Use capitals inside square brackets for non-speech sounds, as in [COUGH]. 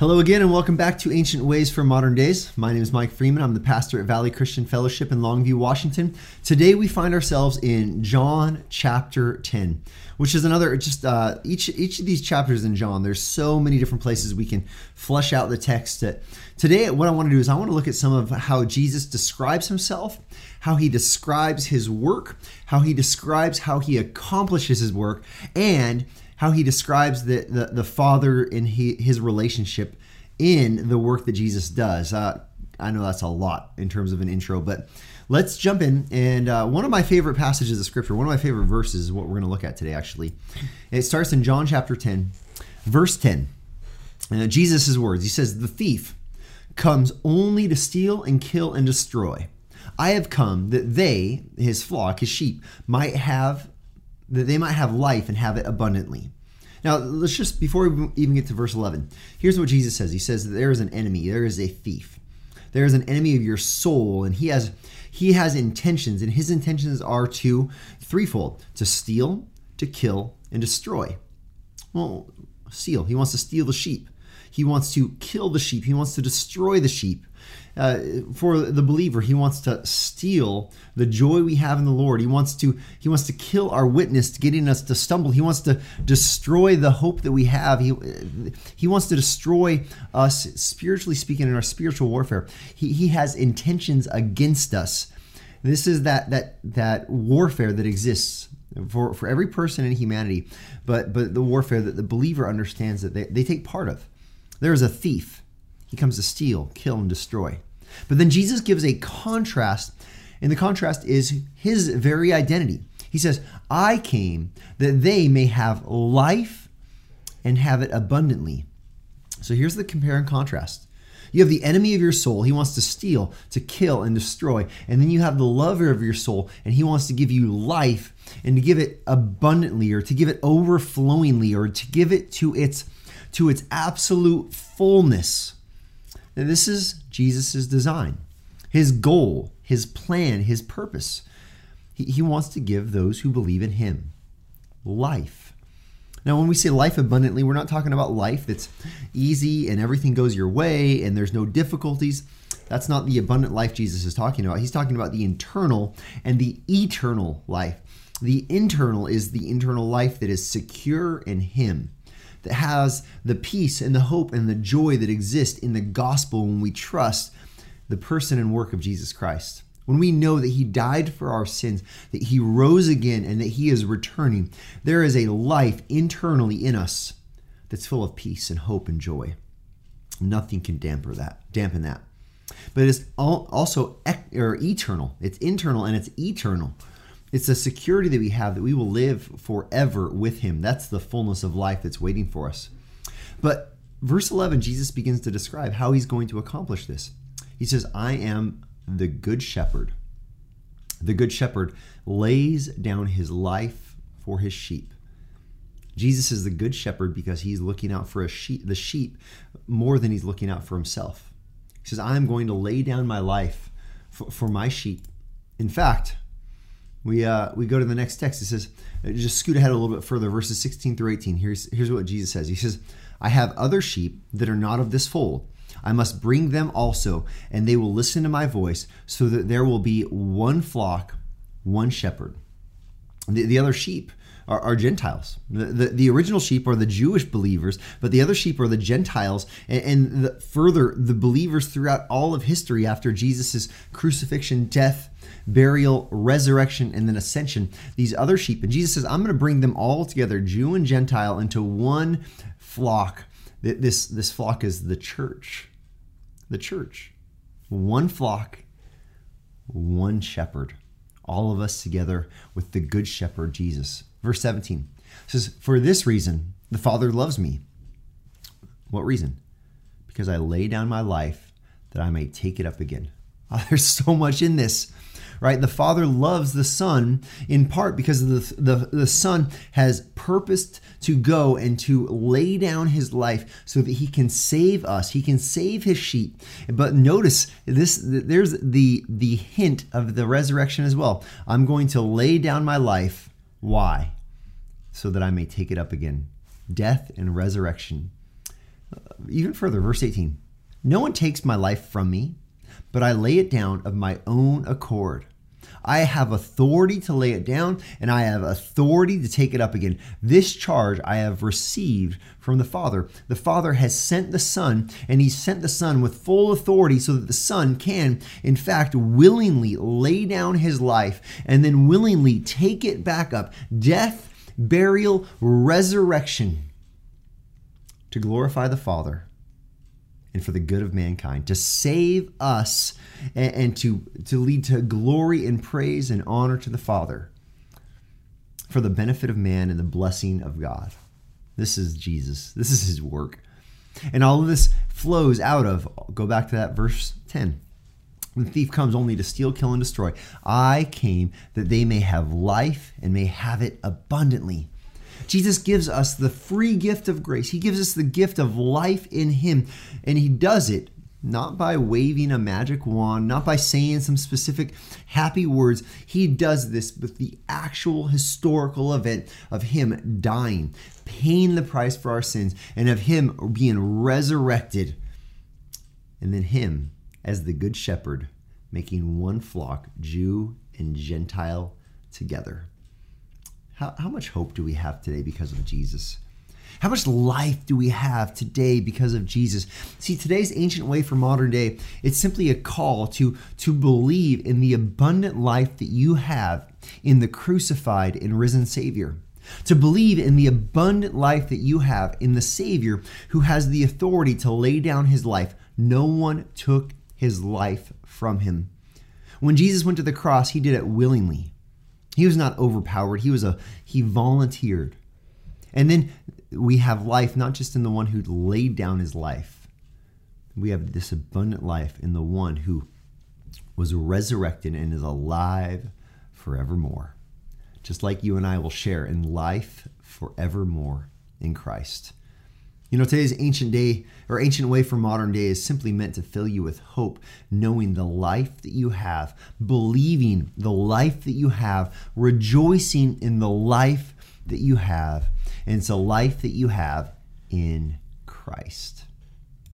Hello again, and welcome back to Ancient Ways for Modern Days. My name is Mike Freeman. I'm the pastor at Valley Christian Fellowship in Longview, Washington. Today we find ourselves in John chapter 10, which is another just uh, each each of these chapters in John. There's so many different places we can flesh out the text. That today, what I want to do is I want to look at some of how Jesus describes himself, how he describes his work, how he describes how he accomplishes his work, and how he describes the, the, the Father in he, his relationship in the work that Jesus does. Uh, I know that's a lot in terms of an intro, but let's jump in. And uh, one of my favorite passages of Scripture, one of my favorite verses, is what we're going to look at today, actually. It starts in John chapter 10, verse 10. Uh, Jesus' words He says, The thief comes only to steal and kill and destroy. I have come that they, his flock, his sheep, might have that they might have life and have it abundantly. Now, let's just, before we even get to verse 11, here's what Jesus says He says that there is an enemy, there is a thief. There is an enemy of your soul, and he has he has intentions, and his intentions are to threefold to steal, to kill, and destroy. Well, steal. He wants to steal the sheep. He wants to kill the sheep. He wants to destroy the sheep. Uh, for the believer he wants to steal the joy we have in the lord. He wants to he wants to kill our witness getting us to stumble. He wants to destroy the hope that we have. He he wants to destroy us spiritually speaking in our spiritual warfare. He, he has intentions against us. This is that that that warfare that exists for, for every person in humanity but but the warfare that the believer understands that they, they take part of there is a thief he comes to steal, kill, and destroy. But then Jesus gives a contrast, and the contrast is his very identity. He says, I came that they may have life and have it abundantly. So here's the compare and contrast. You have the enemy of your soul. He wants to steal, to kill, and destroy. And then you have the lover of your soul, and he wants to give you life and to give it abundantly, or to give it overflowingly, or to give it to its to its absolute fullness. Now, this is Jesus' design, his goal, his plan, his purpose. He, he wants to give those who believe in him life. Now, when we say life abundantly, we're not talking about life that's easy and everything goes your way and there's no difficulties. That's not the abundant life Jesus is talking about. He's talking about the internal and the eternal life. The internal is the internal life that is secure in Him that has the peace and the hope and the joy that exist in the gospel when we trust the person and work of Jesus Christ. When we know that He died for our sins, that He rose again, and that He is returning, there is a life internally in us that's full of peace and hope and joy. Nothing can dampen that. Dampen that. But it's also or eternal. It's internal and it's eternal. It's a security that we have that we will live forever with him. That's the fullness of life that's waiting for us. But verse 11, Jesus begins to describe how he's going to accomplish this. He says, I am the good shepherd. The good shepherd lays down his life for his sheep. Jesus is the good shepherd because he's looking out for a sheep, the sheep more than he's looking out for himself. He says, I'm going to lay down my life for, for my sheep. In fact, we uh, we go to the next text. It says, uh, just scoot ahead a little bit further, verses 16 through 18. Here's here's what Jesus says. He says, "I have other sheep that are not of this fold. I must bring them also, and they will listen to my voice, so that there will be one flock, one shepherd." The, the other sheep are, are Gentiles. The, the, the, original sheep are the Jewish believers, but the other sheep are the Gentiles. And, and the, further, the believers throughout all of history after Jesus' crucifixion, death, burial, resurrection, and then ascension, these other sheep. And Jesus says, I'm going to bring them all together, Jew and Gentile, into one flock. This, this flock is the church. The church. One flock, one shepherd. All of us together with the good shepherd, Jesus. Verse 17 says, For this reason, the Father loves me. What reason? Because I lay down my life that I may take it up again. Oh, [LAUGHS] there's so much in this right? The Father loves the Son in part because the, the, the Son has purposed to go and to lay down his life so that he can save us. He can save his sheep. But notice this there's the the hint of the resurrection as well. I'm going to lay down my life. Why? So that I may take it up again. Death and resurrection. Uh, even further, verse 18 No one takes my life from me, but I lay it down of my own accord. I have authority to lay it down and I have authority to take it up again. This charge I have received from the Father. The Father has sent the Son, and He sent the Son with full authority so that the Son can, in fact, willingly lay down His life and then willingly take it back up. Death, burial, resurrection to glorify the Father and for the good of mankind, to save us and, and, to, to lead to glory and praise and honor to the Father for the benefit of man and the blessing of God. This is Jesus. This is his work. And all of this flows out of, go back to that verse 10. The thief comes only to steal, kill, and destroy. I came that they may have life and may have it abundantly. Jesus gives us the free gift of grace. He gives us the gift of life in Him. And He does it not by waving a magic wand, not by saying some specific happy words. He does this with the actual historical event of Him dying, paying the price for our sins, and of Him being resurrected. And then Him as the Good Shepherd, making one flock, Jew and Gentile, together. How, how much hope do we have today because of Jesus? How much life do we have today because of Jesus? See, today's ancient way for modern day, it's simply a call to, to believe in the abundant life that you have in the crucified and risen Savior. To believe in the abundant life that you have in the Savior who has the authority to lay down his life. No one took his life from him. When Jesus went to the cross, he did it willingly. He was not overpowered. He was a he volunteered. And then we have life not just in the one who laid down his life. We have this abundant life in the one who was resurrected and is alive forevermore. Just like you and I will share in life forevermore in Christ. You know, today's ancient day or ancient way for modern day is simply meant to fill you with hope, knowing the life that you have, believing the life that you have, rejoicing in the life that you have. And it's a life that you have in Christ.